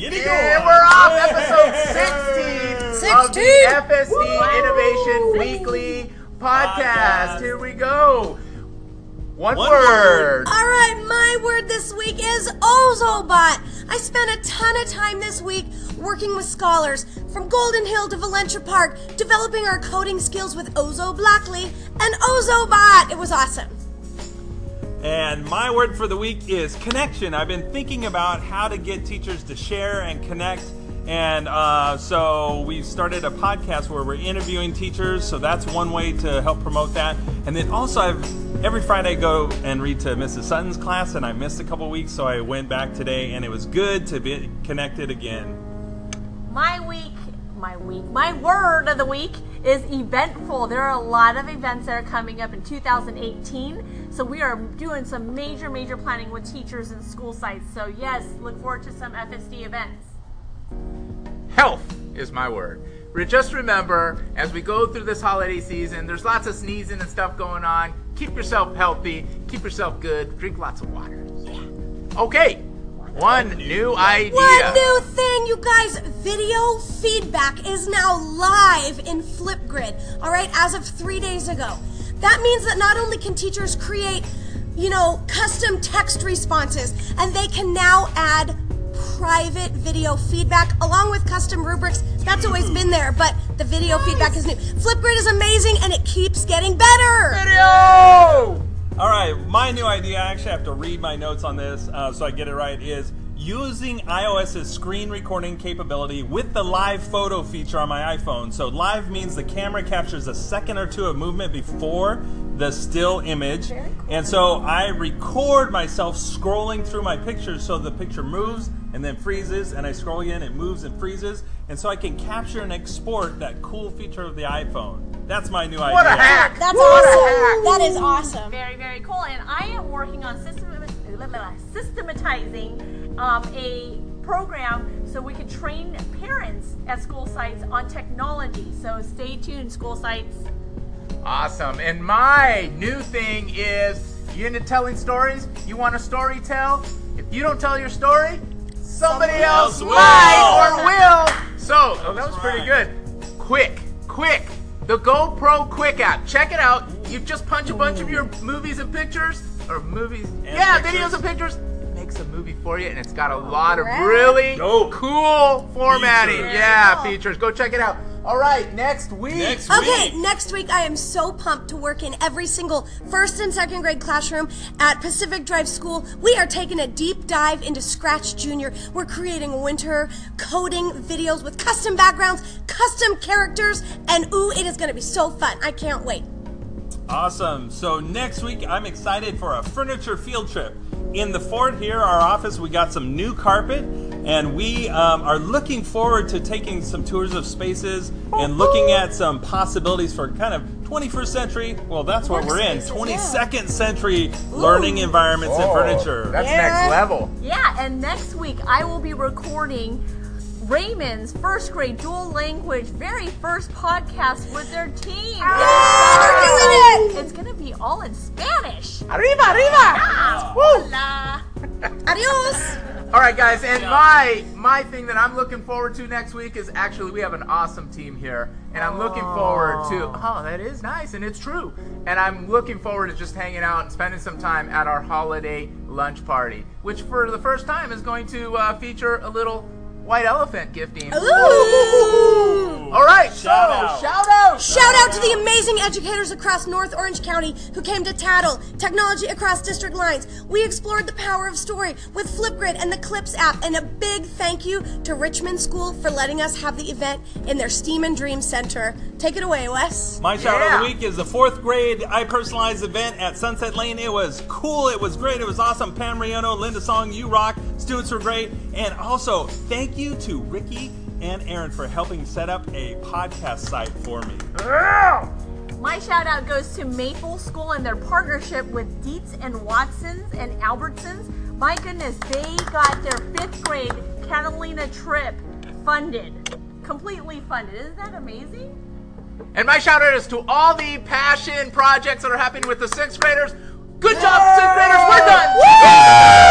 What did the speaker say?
Get it And we're off episode 16, of the FSD Innovation Weekly podcast. Podcast. Here we go. One, One word. All right, my word this week is Ozobot. I spent a ton of time this week working with scholars from Golden Hill to Valencia Park, developing our coding skills with OzoBlockly and Ozobot. It was awesome. And my word for the week is connection. I've been thinking about how to get teachers to share and connect. And uh, so we started a podcast where we're interviewing teachers. So that's one way to help promote that. And then also, I've every Friday I go and read to Mrs. Sutton's class, and I missed a couple weeks, so I went back today, and it was good to be connected again. My week, my word of the week is eventful. There are a lot of events that are coming up in 2018. So we are doing some major, major planning with teachers and school sites. So yes, look forward to some FSD events. Health is my word. Just remember, as we go through this holiday season, there's lots of sneezing and stuff going on. Keep yourself healthy. Keep yourself good. Drink lots of water. Yeah. Okay. One new idea. One new thing, you guys. Video feedback is now live in Flipgrid. All right, as of three days ago. That means that not only can teachers create, you know, custom text responses, and they can now add private video feedback along with custom rubrics. That's always hmm. been there, but the video feedback is new. Flipgrid is amazing and it keeps getting better. Video! All right, my new idea, I actually have to read my notes on this uh, so I get it right, is using iOS's screen recording capability with the live photo feature on my iPhone. So, live means the camera captures a second or two of movement before the still image. And so I record myself scrolling through my pictures so the picture moves and then freezes, and I scroll again, it moves and freezes. And so I can capture and export that cool feature of the iPhone. That's my new What idea. a hack! That's what awesome. a hack! That is awesome. Very, very cool. And I am working on systematizing um, a program so we could train parents at school sites on technology. So stay tuned, school sites. Awesome. And my new thing is you into telling stories? You want a story tell? If you don't tell your story, somebody, else, else might will. or will. So, oh, that was pretty good. Quick, quick. The GoPro Quick app. Check it out. You just punch a bunch of your movies and pictures, or movies, yeah, pictures. videos and pictures. It makes a movie for you, and it's got a lot of really Dope. cool formatting. Features. Yeah, Cool. features. Go check it out. All right, next week. Next Okay, week. next week I am so pumped to work in every single first and second grade classroom at Pacific Drive School. We are taking a deep dive into Scratch Junior. We're creating winter coding videos with custom backgrounds, custom characters, and ooh, it is going to be so fun. I can't wait. Awesome. So next week, I'm excited for a furniture field trip. In the fort here, our office, we got some new carpet, and we um, are looking forward to taking some tours of spaces and looking at some possibilities for kind of 21st century. Well, that's what we're in. Workspaces, 22nd century learning environments and furniture. That's Yeah. next level. Yeah, and next week I will be recording Raymond's first grade dual language very first podcast with their team. we're doing it! It's gonna be all in Spanish. Arriba, arriba. Ah, hola. Adios! All right, guys, and my my thing that I'm looking forward to next week is actually we have an awesome team here, and I'm looking forward to. Oh, that is nice, and it's true. And I'm looking forward to just hanging out and spending some time at our holiday lunch party, which for the first time is going to uh, feature a little white elephant gifting. Ooh! All right, Shout so out. shout out. To the amazing educators across North Orange County who came to tattle technology across district lines. We explored the power of story with Flipgrid and the Clips app, and a big thank you to Richman School for letting us have the event in their Steam and Dream Center. Take it away, Wes. My shout out of the week is the fourth grade I personalized event at Sunset Lane. It was cool. It was great. It was awesome. Pam Riano, Linda Song, you rock. Students were great. And also, thank you to Ricky and Aaron for helping set up a podcast site for me. My shout out goes to Maple School and their partnership with Dietz and Watson's and Albertsons. My goodness, they got their fifth grade Catalina trip funded, completely funded. Isn't that amazing? And my shout out is to all the passion projects that are happening with the sixth graders. Good job, sixth graders. We're done.